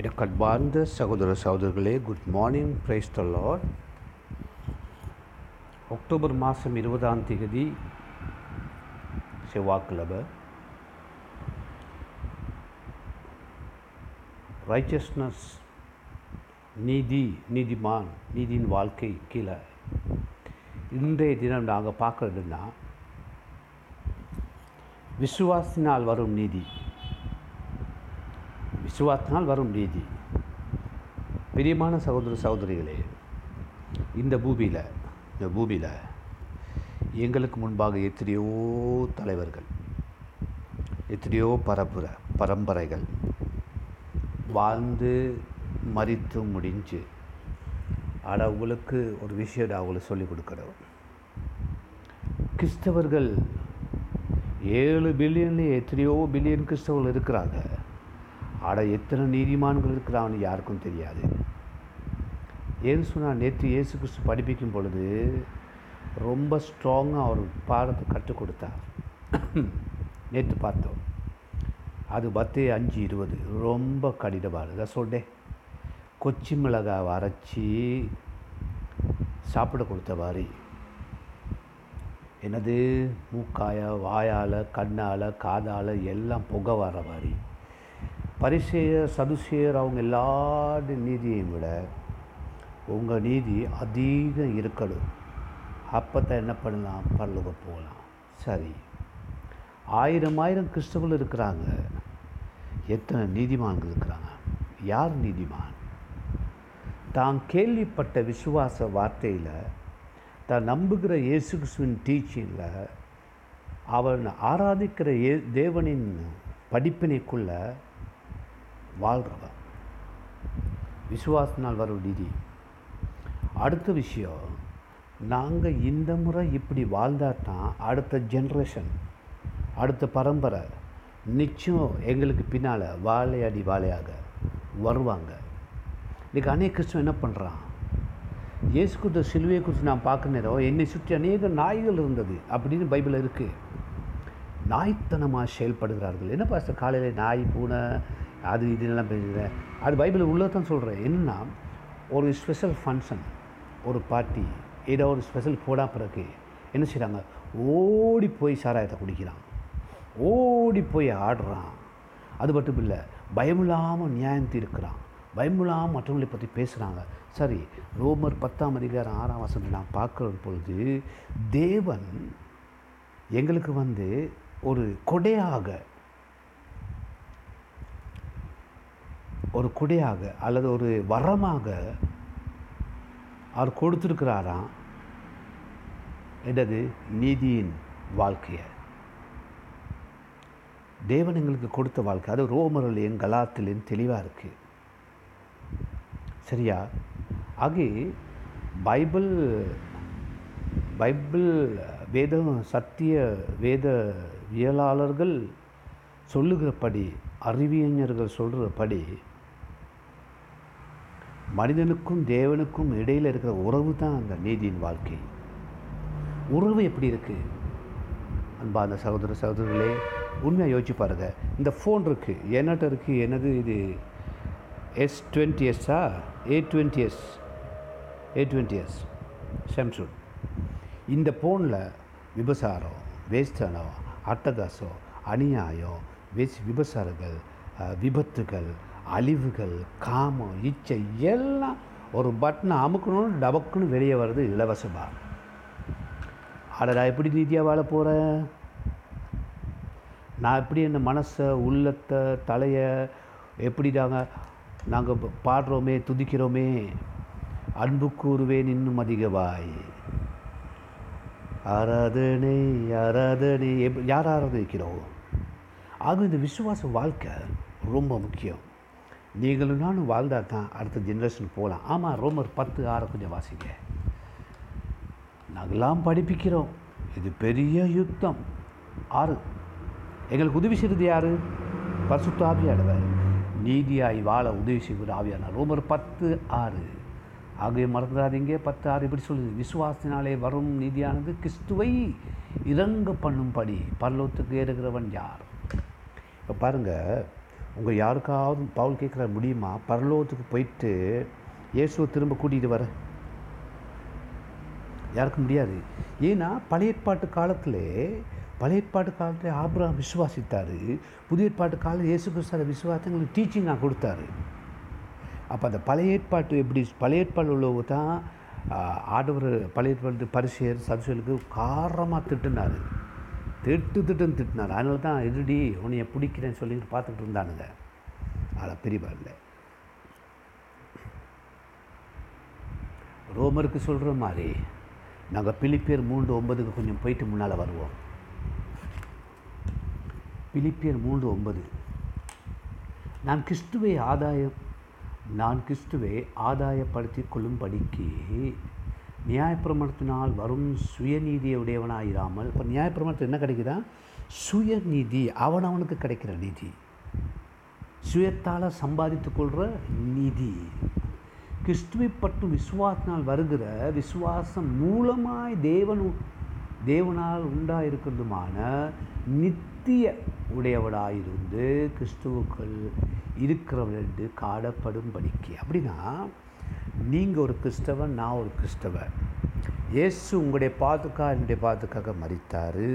எனக்கு அன்பார்ந்த சகோதர சகோதரர்களே good morning praise the Lord October மாதம் இருபதாம் தேதி செவ்வாய்க்கிழமை. ரைச்சஸ்னஸ் நீதி நீதிமான் நீதியின் வாழ்க்கை கீழே. இன்றைய தினம் நாங்கள் பார்க்குறதுன்னா விசுவாசினால் வரும் நீதி. விசுவாத்தினால் வரும் நீதி. பிரியமான சகோதர சகோதரிகளே இந்த பூமியில் இந்த பூமியில் எங்களுக்கு முன்பாக எத்தனையோ தலைவர்கள் எத்தனையோ பரப்புரை பரம்பரைகள் வாழ்ந்து மறித்து முடிஞ்சு ஆனால் உங்களுக்கு ஒரு விஷயம் நான் அவங்களுக்கு சொல்லிக் கொடுக்குறோம் கிறிஸ்தவர்கள் ஏழு பில்லியன்லேயே எத்தனையோ பில்லியன் கிறிஸ்தவர்கள் இருக்கிறாங்க. ஆட எத்தனை நீதிமான்கள் இருக்கிறான்னு யாருக்கும் தெரியாது. ஏன்னு சொன்னால் நேற்று இயேசு கிறிஸ்து படிப்பிக்கும் பொழுது ரொம்ப ஸ்ட்ராங்காக அவர் பாடத்தை கற்றுக் கொடுத்தார். நேற்று பார்த்தோம். அது பத்து அஞ்சு இருபது. ரொம்ப கடினமானது தான் சொன்னேன் கொச்சி மிளகாவை அரைச்சி சாப்பிட கொடுத்த மாதிரி என்னது? மூக்காய வாயால் கண்ணால் காதால் எல்லாம் புகை வர மாதிரி பரிசெயர் சதுசேயர் அவங்க எல்லாருடைய நீதியையும் விட உங்கள் நீதி அதிகம் இருக்கணும். அப்போ தான் என்ன பண்ணலாம்? பரலுக போகலாம். சரி. ஆயிரம் ஆயிரம் கிறிஸ்தவர்கள் இருக்கிறாங்க. எத்தனை நீதிமான்கள் இருக்கிறாங்க? யார் நீதிமான்? தான் கேள்விப்பட்ட விசுவாச வார்த்தையில் தான் நம்புகிற இயேசு கிறிஸ்துவின் டீச்சிங்கில் அவன் ஆராதிக்கிற ஏ தேவனின் படிப்பினைக்குள்ளே வாழ்கிறவ விசுவாசனால் வரும் நிதி அடுத்த விஷயம் நாங்கள் இந்த முறை இப்படி வாழ்ந்தால் தான் அடுத்த ஜென்ரேஷன் அடுத்த பரம்பரை நிச்சயம் எங்களுக்கு பின்னால் வாழையடி வாழையாக வருவாங்க. இன்றைக்கி அநேக கிறிஸ்துவன் என்ன பண்ணுறான் இயேசு கொடுத்த சிலுவையை குறித்து நான் பார்க்க நேரம் என்னை சுற்றி அநேக நாய்கள் இருந்தது அப்படின்னு பைபிள் இருக்குது நாய்த்தனமாக செயல்படுகிறார்கள். என்ன பாஸ்டர் காலையில் நாய் பூனை அது இதெல்லாம் பேசுகிறேன் அது பைபிள் உள்ளே தான் சொல்கிறேன் என்னன்னா ஒரு ஸ்பெஷல் ஃபங்க்ஷன் ஒரு பார்ட்டி ஏதோ ஒரு ஸ்பெஷல் போடா பிறகு என்ன செய்கிறாங்க ஓடி போய் சாராயத்தை குடிக்கிறான். ஓடி போய் ஆடுறான். அது மட்டும் இல்லை பயமில்லாமல் நியாயம் இருக்கிறான் பயமில்லாமல் மற்றவங்களை பற்றி பேசுகிறாங்க சரி ரோமர் பத்தாம் அதிகாரம் ஆறாம் வசனம் நான் பார்க்குற பொழுது தேவன் எங்களுக்கு வந்து ஒரு கொடையாக ஒரு குடையாக அல்லது ஒரு வரமாக அவர் கொடுத்துருக்கிறாராம் என்னது நீதியின் வாழ்க்கையை. தேவன் எங்களுக்கு கொடுத்த வாழ்க்கை. அது ரோமரலையும் கலாத்திலையும் தெளிவாக இருக்குது சரியா? ஆகி பைபிள் பைபிள் வேதம் சத்திய வேதவியலாளர்கள் சொல்லுகிறபடி அறிவியஞர்கள் சொல்கிறபடி மனிதனுக்கும் தேவனுக்கும் இடையில் இருக்கிற உறவு தான் அந்த நீதியின் வாழ்க்கை. உறவு எப்படி இருக்குது அன்பா அந்த சகோதர சகோதரர்களே உண்மையாக யோசிச்சு பாருங்கள் இந்த ஃபோன் இருக்குது என்னட்ட இருக்குது என்னது இது? S twenty எஸ்ஸா A twenty S A twenty S Samsung இந்த ஃபோனில் விபசாரம் வேஸ்டனோ அட்டகாசம் அநியாயம் வேஸ் விபசாரங்கள் விபத்துகள் அழிவுகள் காமம் இச்சை எல்லாம் ஒரு பட்டனை அமுக்கணும்னு டபக்குன்னு வெளியே வர்றது இலவசமாக அட நான் எப்படி நீதியாக வாழ போகிறேன் நான் எப்படி என்ன மனசை உள்ளத்தை தலையை எப்படி நாங்கள் நாங்கள் பாடுறோமே துதிக்கிறோமே? அன்பு கூறுவேன் இன்னும் அதிகவாய் ஆராதனை ஆராதனை எப் யார் ஆராதிக்கிறோம்? ஆக இந்த விசுவாச வாழ்க்கை ரொம்ப முக்கியம். நீங்களும் நானும் வாழ்ந்தால் தான் அடுத்த ஜென்ரேஷன் போகலாம். ஆமாம் ரோமர் பத்து ஆறு கொஞ்சம் வாசிங்க. நாங்களாம் படிப்பிக்கிறோம். இது பெரிய யுத்தம். ஆறு. எங்களுக்கு உதவி செய்கிறது யார்? பரிசுத்த ஆவியானவர். நீதியாய் வாழ உதவி செய்வது ஆவியான ரோமர் பத்து ஆறு. ஆகவே மறந்துடாதீங்க. பத்து ஆறு இப்படி சொல்லுது. விசுவாசத்தினாலே வரும் நீதியானது கிறிஸ்துவை இறங்க பண்ணும்படி. பல்லோத்துக்கு ஏறுகிறவன் யார்? இப்போ பாருங்கள் உங்கள் யாருக்காவது பவுல் கேட்குற முடியுமா? பரலோகத்துக்கு போயிட்டு இயேசுவை திரும்ப கூட்டிகிட்டு வர. யாருக்கும் முடியாது. ஏன்னா பழைய ஏற்பாட்டு காலத்தில் பழைய ஏற்பாட்டு காலத்தில் ஆபிரகாம் விசுவாசித்தார். புதிய ஏற்பாட்டு காலத்தில் இயேசு கிறிஸ்தார விசுவாசங்களுக்கு டீச்சிங்காக கொடுத்தாரு. அப்போ அந்த பழைய ஏற்பாட்டு எப்படி பழைய ஏற்பாடு உள்ளவங்க தான் ஆடவர் பழைய ஏற்பாடு பரிசெயர் சதுசலுக்கு காரமாக திட்டினார். திட்டு திட்டுன்னு திட்டினார். அதனால தான் எதிரடி உன்னைய பிடிக்கிறேன்னு சொல்லிட்டு பார்த்துக்கிட்டு இருந்தானுங்க. அதில் பிரிவா இல்லை. ரோமருக்கு சொல்கிற மாதிரி நாங்கள் பிலிப்பியர் மூன்று ஒன்பதுக்கு கொஞ்சம் போயிட்டு முன்னால் வருவோம். பிலிப்பியர் மூன்று ஒன்பது. நான் கிறிஸ்துவை ஆதாயம் நான் கிறிஸ்துவை ஆதாயப்படுத்தி கொள்ளும்படிக்கு நியாயப்பிரமாணத்தினால் வரும் சுயநீதியை உடையவனாயிராமல் இப்போ நியாயப்பிரமாணத்தில் என்ன கிடைக்குதா? சுயநீதி அவன் அவனுக்கு கிடைக்கிற நிதி. சுயத்தால் சம்பாதித்து கொள்கிற நிதி. கிறிஸ்துவை பற்றும் விசுவாசனால் வருகிற விசுவாசம் மூலமாய் தேவன் தேவனால் உண்டாயிருக்கிறதுமான நித்திய உடையவடாயிருந்து கிறிஸ்துவுக்கள் இருக்கிறவர்கள் என்று காடப்படும்படிக்கு அப்படின்னா நீங்கள் ஒரு கிறிஸ்தவன் நான் ஒரு கிறிஸ்தவன். இயேசு உங்களுடைய பாதுகா என்னுடைய பாதுக்காக மறித்தார்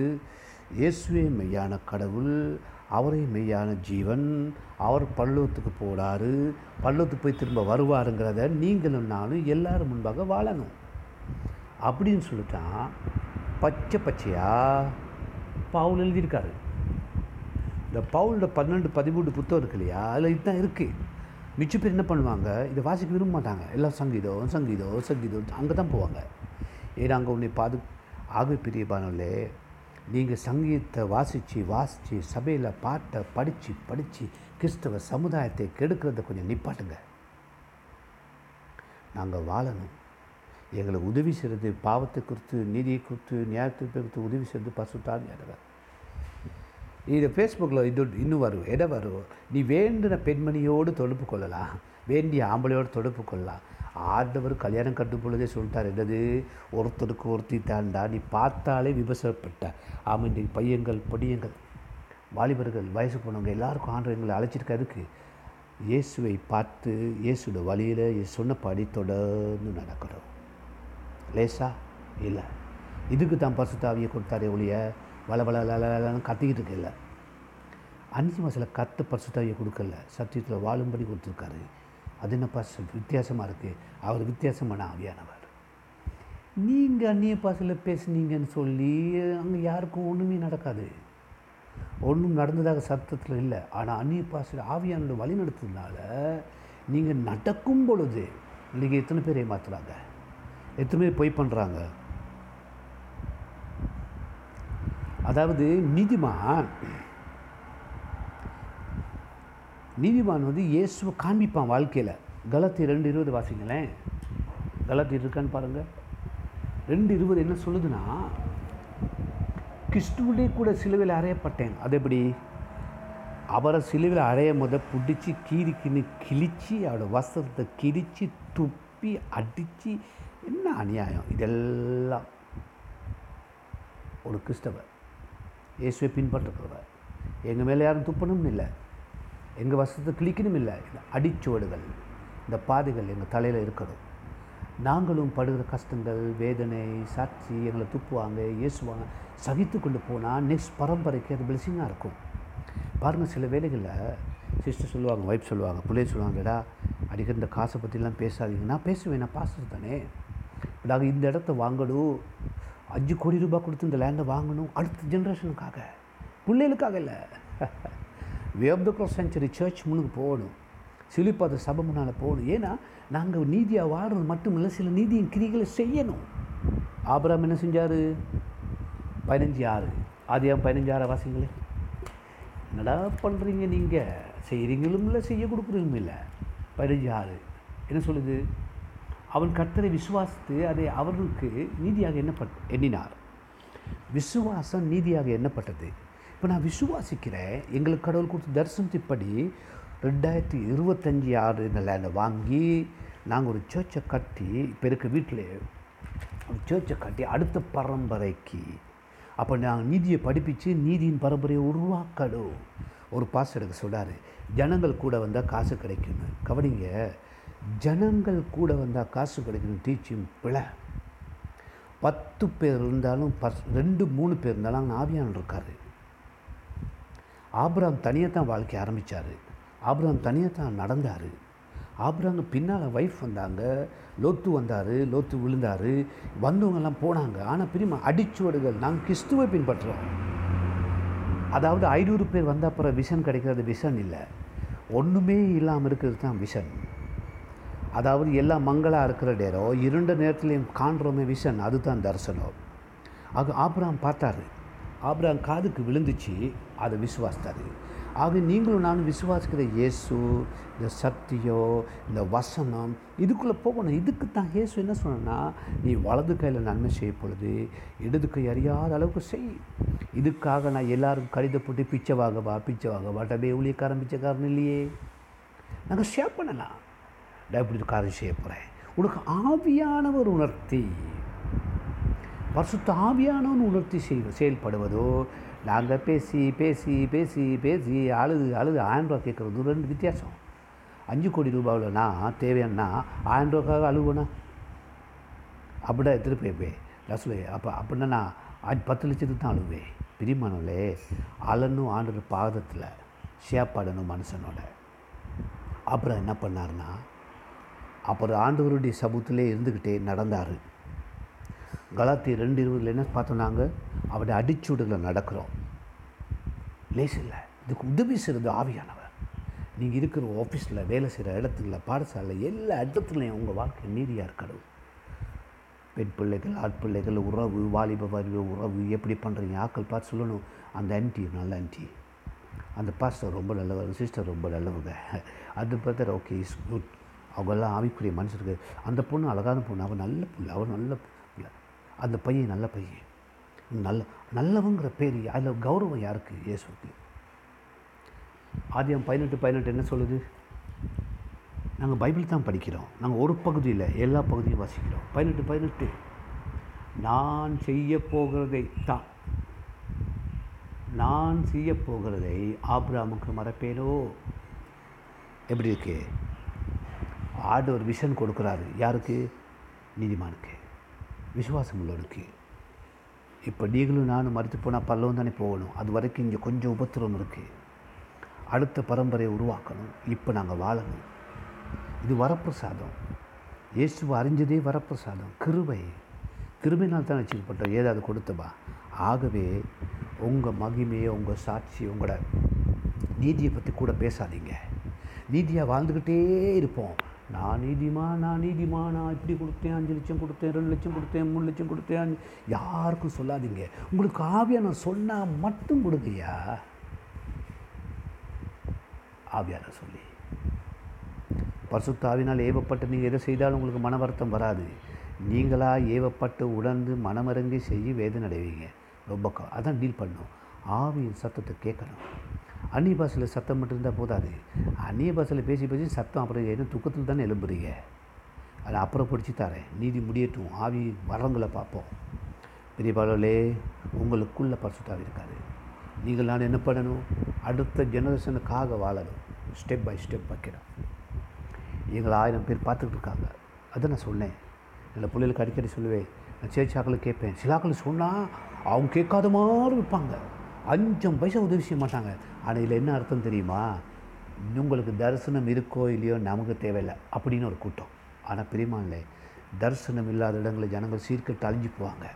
இயேசுவே மெய்யான கடவுள் அவரே மெய்யான ஜீவன் அவர் பல்லவத்துக்கு போகிறாரு பல்லவத்துக்கு போய் திரும்ப வருவாருங்கிறத நீங்களும் நானும் எல்லோரும் முன்பாக வாழணும். அப்படின்னு சொல்லிட்டான் பச்சை பச்சையாக பவுல் எழுதியிருக்காரு. இந்த பவுலோட பன்னெண்டு பதிமூணு புத்தகம் இருக்கு இல்லையா? அதில் இதுதான் இருக்குது மிச்ச பேர் என்ன பண்ணுவாங்க? இதை வாசிக்க விரும்ப மாட்டாங்க. எல்லாம் சங்கீதம் சங்கீதம் சங்கீதம் அங்கே தான் போவாங்க. ஏன்னா அங்கே உன்னை பாது ஆக பிரியபானே நீங்கள் சங்கீதத்தை வாசித்து வாசித்து சபையில் பாட்டை படித்து படித்து கிறிஸ்தவ சமுதாயத்தை கெடுக்கிறத கொஞ்சம் நிப்பாட்டுங்க. நாங்கள் வாழணும். எங்களை உதவி செய்கிறது பாவத்தை குறித்து நீதியை குறித்து நியாயத்தை குறித்து உதவி செய்கிறது பசுத்தான் யாரவர் இது ஃபேஸ்புக்கில் இது இன்னும் வரும் எதை வரும் நீ வேண்டின பெண்மணியோடு தொடர்பு கொள்ளலாம். வேண்டிய ஆம்பளையோடு தொடர்பு கொள்ளலாம். ஆண்டவர் கல்யாணம் கட்டும் பொழுதே சொல்லிட்டார் என்னது? ஒருத்தருக்கு ஒருத்தி தாண்டா. நீ பார்த்தாலே விபசப்பட்ட ஆமாம் இன்றைக்கு பையங்கள் பொடியங்கள் வாலிபர்கள் வயசு போனவங்க எல்லாருக்கும் ஆண்டு எங்களை அழைச்சிருக்காருக்கு. இயேசுவை பார்த்து இயேசுட வழியில் சொன்னபடி தொடர்ந்து நடக்கிறோம். லேசா? இல்லை. இதுக்கு தான் பசுத்தாவியை கொடுத்தாரே ஒழிய வள வள வளன்னு கத்திக்கிட்டு இருக்கல அஞ்சு மாதத்தில் கத்து பரிசுத்தாவியை கொடுக்கல. சத்தியத்தில் வாழும்படி கொடுத்துருக்காரு. அது என்ன பாச வித்தியாசமாக இருக்குது அவர் வித்தியாசமான ஆவியானவர். நீங்கள் அந்நிய பாசையில் பேசுனீங்கன்னு சொல்லி அங்கே யாருக்கும் ஒன்றுமே நடக்காது. ஒன்றும் நடந்ததாக சத்தத்தில் இல்லை. ஆனால் அந்நிய பாசையில் ஆவியானோட வழி நடத்துறதுனால நீங்கள் நடக்கும் பொழுது இன்றைக்கி எத்தனை பேர் ஏமாத்துறாங்க? எத்தனை பேர் பொய் பண்ணுறாங்க அதாவது நீதிமான் நீதிமான் வந்து இயேசுவை காண்பிப்பான் வாழ்க்கையில். கலத்தி ரெண்டு இருபது வாசிங்களேன். கலத்தி இருக்கான்னு பாருங்கள் ரெண்டு இருபது என்ன சொல்லுதுன்னா கிறிஸ்துவிலே கூட சிலுவையில் அறையப்பட்டேன். அது எப்படி? அவரை சிலுவையில் அறைய முத பிடிச்சி கீரிக்கின்னு கிழித்து அவரோட வஸ்திரத்தை கிழித்து துப்பி அடித்து என்ன அநியாயம்? இதெல்லாம் ஒரு கிறிஸ்தவர். இயேசுவை பின்பற்றுகிறவர் எங்கள் மேலே யாரும் துப்பணும் இல்லை. எங்கள் வசத்தை கிளிக்கணும் இல்லை. இந்த அடிச்சுவடுகள் இந்த பாதைகள் எங்கள் தலையில் இருக்கணும். நாங்களும் படுகிற கஷ்டங்கள் வேதனை சாட்சி எங்களை துப்புவாங்க இயேசுவாங்க சகித்து கொண்டு போனால் நெக்ஸ்ட் பரம்பரைக்கு அது பிளஸிங்காக இருக்கும். பாருங்கள் சில வேலைகளில் சிஸ்டர் சொல்லுவாங்க ஒய்ஃப் சொல்லுவாங்க பிள்ளை சொல்லுவாங்கடா அடிக்கிற இந்த காசை பற்றிலாம் பேசாதீங்க. நான் பேசுவேன் நான் பாசுறது தானே. நாங்கள் இந்த இடத்த வாங்கணும். அஞ்சு கோடி ரூபாய் கொடுத்து இந்த லேண்டை வாங்கணும். அடுத்த ஜென்ரேஷனுக்காக பிள்ளைகளுக்காக இல்லை. Way of the cross century church முன்னுக்கு போகணும். சிலிப்பாத சபை முன்னால் போகணும். ஏன்னா நாங்கள் நீதியாக வாழ்றது மட்டும் இல்லை சில நீதியின் கிரிகளை செய்யணும். ஆபராம் என்ன செஞ்சார்? பதினஞ்சு ஆறு ஆதியம் பதினஞ்சு ஆறு வாசிங்களே. என்னடா பண்ணுறீங்க நீங்கள் செய்கிறீங்களும் இல்லை செய்ய கொடுக்குறீங்களும் இல்லை. பதினஞ்சு ஆறு என்ன சொல்லுது? அவன் கர்த்தரை விசுவாசித்து அதை அவர்களுக்கு நீதியாக எண்ணப்பட் எண்ணினார். விசுவாசம் நீதியாக எண்ணப்பட்டது. இப்போ நான் விசுவாசிக்கிறேன். எங்களுக்கு கடவுள் கொடுத்த தரிசனத்தின்படி ரெண்டாயிரத்தி இருபத்தஞ்சி ஆறு இந்த லேண்டை வாங்கி நாங்கள் ஒரு சேர்ச்சை கட்டி இப்போ இருக்க வீட்டில் ஒரு சேர்ச்சை கட்டி அடுத்த பரம்பரைக்கு அப்போ நாங்கள் நீதியை படிப்பித்து நீதியின் பரம்பரையை உருவாக்கணும். ஒரு பாஸ் எடுக்க சொல்கிறாரு ஜனங்கள் கூட வந்தால் காசு கிடைக்கும்னு. கவனிங்க ஜனங்கள் கூட வந்தால் காசு கிடைக்கணும் டீச்சிங் பிழை. பத்து பேர் இருந்தாலும் பஸ் ரெண்டு மூணு பேர் இருந்தாலும் அங்கே ஆவியான் இருக்கார். ஆபிரகாம் தனியாக தான் வாழ்க்கை ஆரம்பித்தார் ஆபிரகாம் தனியாக தான் நடந்தார். ஆபிரகாம் பின்னால் ஒய்ஃப் வந்தாங்க லோத்து வந்தார் லோத்து விழுந்தார் வந்தவங்கெல்லாம் போனாங்க. ஆனால் பிரிமா அடிச்சுவடுகள் நாங்கள் கிறிஸ்துவை பின்பற்றுறோம். அதாவது ஐநூறு பேர் வந்த அப்புறம் விஷன் கிடைக்கிறது விஷன் இல்லை. ஒன்றுமே இல்லாமல் இருக்கிறது தான் விஷன் அதாவது எல்லாம் மங்களாக இருக்கிற நேரம் இருண்ட நேரத்துலையும் காண்றோமே விஷன் அதுதான் தரிசனம். ஆக ஆப்ராம் பார்த்தாரு. ஆப்ராம் காதுக்கு விழுந்துச்சு அதை விசுவாசித்தார். ஆக நீங்களும் நானும் விசுவாசிக்கிற இயேசு இந்த சக்தியோ இந்த வசனம் இதுக்குள்ளே போகணும். இதுக்கு தான் இயேசு என்ன சொன்னா நீ வலது கையில் நன்மை செய்ய பொழுது இடது கை அறியாத அளவுக்கு செய். இதுக்காக நான் எல்லாரும் கடிதம் போட்டு பிச்சை வாங்கவா பிச்சை வாங்கவா டபே ஊழியக்காரன் பிச்சைக்காரன் இல்லையே. நாங்கள் ஷேர் பண்ணலாம். நான் இப்படி காரியம் செய்ய போகிறேன் உனக்கு ஆவியானவர் உணர்த்தி பரிசுத்த ஆவியானவன் உணர்த்தி செய் செயல்படுவதோ நாங்கள் பேசி பேசி பேசி பேசி அழுது அழுது ஆயிரம் ரூபா கேட்குறது ரெண்டு வித்தியாசம். அஞ்சு கோடி ரூபாவில்னா நான் தேவையானா ஆயிரம் ரூபாய்க்காக அழுகுனா அப்படின்னா எடுத்துகிட்டு போய்ப்பேன் நான் சொல்லுவேன் அப்போ அப்படின்னா நான் பத்து லட்சத்துக்கு தான் அழுவேன். பிரிமானவளே அலனும் ஆண்டு பாதத்தில் சேப்பாடணும் மனுஷனோட. அப்புறம் என்ன பண்ணாருன்னா அப்புறம் ஆண்டவருடைய சமூகத்திலே இருந்துக்கிட்டே நடந்தார். கலாத்தி ரெண்டு இருபதில் என்ன பார்த்தோம் நாங்கள் அவருடைய அடிச்சூடுகளை நடக்கிறோம். லேஸ் இல்லை இதுக்கு உதவி செய்கிறது ஆவியானவர். நீங்கள் இருக்கிற ஆஃபீஸில் வேலை செய்கிற இடத்துல பாடசாலை எல்லா இடத்துலையும் உங்கள் வாழ்க்கை நீதியாக இருக்கணும். பெண் பிள்ளைகள் ஆட்பிள்ளைகள் உறவு வாலிப வரிவு உறவு எப்படி பண்ணுறீங்க ஆக்கள் பார்த்து சொல்லணும். அந்த ஆன்டி நல்ல ஆன்டி அந்த பாஸ்டர் ரொம்ப நல்லவர் சிஸ்டர் ரொம்ப நல்லவங்க. அது பார்த்தா ஓகே இஸ் குட் அவங்கெல்லாம் ஆவிக்குரிய மனுஷருக்கு அந்த பொண்ணு அழகான பொண்ணு அவள் நல்ல பிள்ளை அவள் நல்ல பிள்ளை. அந்த பையன் நல்ல பையன். நல்ல நல்லவங்கிற பேர் அதில் கௌரவம் யாருக்கு? இயேசுக்கு ஆதியம் பதினெட்டு பதினெட்டு என்ன சொல்லுது? நாங்கள் பைபிள் தான் படிக்கிறோம். நாங்கள் ஒரு பகுதியில் எல்லா பகுதியும் வாசிக்கிறோம். பதினெட்டு பதினெட்டு. நான் செய்ய போகிறதை தான். நான் செய்ய போகிறதை ஆப்ராமுக்கு மறப்பேனோ? எப்படி இருக்கு? ஆடு ஒரு விஷன் கொடுக்குறாரு. யாருக்கு? நீதிமானுக்கு. விசுவாசம் உள்ளவனுக்கு இப்போ நீங்களும் நானும் மறுத்து போனால் பல்லவம் தானே போகணும். அது வரைக்கும் இங்கே கொஞ்சம் உபத்திரம் இருக்குது அடுத்த பரம்பரையை உருவாக்கணும். இப்போ நாங்கள் வாழணும். இது வரப்பிரசாதம். இயேசுவை அறிஞ்சதே வரப்பிரசாதம். கிருபை. கிருபினால் தான் வச்சுக்கப்பட்டோம் ஏதாவது கொடுத்தபா. ஆகவே உங்கள் மகிமையை உங்கள் சாட்சி உங்களோட நீதியை பற்றி கூட பேசாதீங்க. நீதியாக வாழ்ந்துக்கிட்டே இருப்போம். நான் நீதிமா நான் நீதிமா நான் இப்படி கொடுத்தேன் அஞ்சு லட்சம் கொடுத்தேன் ரெண்டு லட்சம் கொடுத்தேன் மூணு லட்சம் கொடுத்தேன் அஞ்சு- யாருக்கும் சொல்லாதீங்க. உங்களுக்கு ஆவியா நான் சொன்னால் மட்டும் கொடுங்கய்யா ஆவியான சொல்லி. பரிசுத்தாவினால் ஏவப்பட்டு நீங்கள் எதை செய்தாலும் உங்களுக்கு மன வருத்தம் வராது. நீங்களாக ஏவப்பட்டு உணர்ந்து மனமிறங்கி செய்ய வேதனை அடைவீங்க. ரொம்ப அதான் டீல் பண்ணும். ஆவியின் சத்தத்தை கேட்கணும். அந்நிய பாஷையில் சத்தம் மட்டும் இருந்தால் போதாது. அந்நிய பாஷையில் பேசி பேசி சத்தம் அப்புறம் என்ன துக்கத்தில் தானே எழும்புறீங்க? அதை அப்புறம் பிடிச்சி தரேன். நீதி முடியட்டும். ஆவி வரங்களை பார்ப்போம். பெரிய பாலோலே உங்களுக்குள்ளே பரிசுத்தாவி இருக்காது நீங்கள் நான் என்ன பண்ணணும்? அடுத்த ஜெனரேஷனுக்காக வாழணும். ஸ்டெப் பை ஸ்டெப் வைக்கிறோம் எங்களை ஆயிரம் பேர் பார்த்துக்கிட்டு இருக்காங்க. அதை நான் சொன்னேன். இல்லை பிள்ளைகளுக்கு அடிக்கடி சொல்லுவேன். நான் சேச்சாக்களை கேட்பேன். சிலாக்கள் சொன்னால் அவங்க கேட்காத மாதிரி இருப்பாங்க. அஞ்சம் பைசா உதவி செய்ய மாட்டாங்க. ஆனால் இதில் என்ன அர்த்தம் தெரியுமா? உங்களுக்கு தரிசனம் இருக்கோ இல்லையோ நமக்கு தேவையில்லை அப்படின்னு ஒரு கூட்டம். ஆனால் பிரியமானே தரிசனம் இல்லாத இடங்களில் ஜனங்கள் சீர்கட்டு அழிஞ்சு போவாங்க.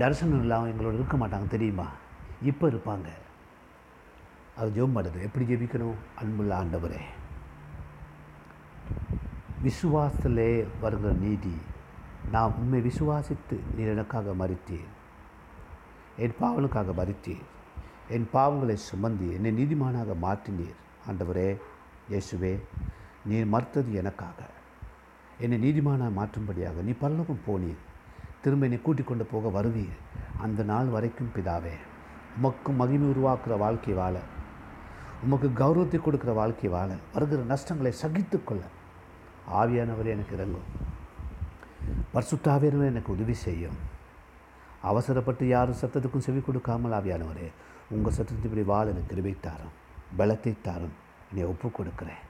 தரிசனம் இல்லாமல் எங்களோட இருக்க மாட்டாங்க தெரியுமா? இப்போ இருப்பாங்க. அது ஜெபம் பண்ணுது. எப்படி ஜெபிக்கணும்? அன்புள்ள ஆண்டவரே. விசுவாசத்திலே வருகிற நீதி நான் உண்மை விசுவாசித்து நீர் எனக்காக மறித்தேன். என் பாவனுக்காக மறித்தேன். என் பாவங்களை சுமந்தி என்னை நீதிமானாக மாற்றினீர். ஆண்டவரே இயேசுவே நீர் மறுத்தது எனக்காக. என்னை நீதிமானாக மாற்றும்படியாக நீ பல்லவம் போனீர். திரும்ப என்னை கூட்டிக் கொண்டு போக வருவீர். அந்த நாள் வரைக்கும் பிதாவே உமக்கு மகிமை உருவாக்குற வாழ்க்கை வாழ உமக்கு கௌரவத்தை கொடுக்குற வாழ்க்கை வாழ வருகிற நஷ்டங்களை சகித்துக்கொள்ள ஆவியானவர் எனக்கு இறங்கும். பர்சுத்தாவியானவர் எனக்கு உதவி செய்யும். அவசரப்பட்டு யாரும் சத்தத்துக்கும் செவி கொடுக்காமல் ஆவியானவரே உங்கள் சத்தத்தின்படி இப்படி வாழ எனக்கு கிருபை தாரும் பலத்தை தாரும். என்னை ஒப்பு கொடுக்குறேன்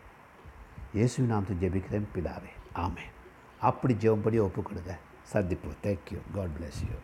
இயேசு நாமத்தை ஜெபிக்கிறேன் பிதாவே. ஆமே அப்படி ஜெபம்படி ஒப்பு கொடுங்க சந்திப்போம். Thank you God bless you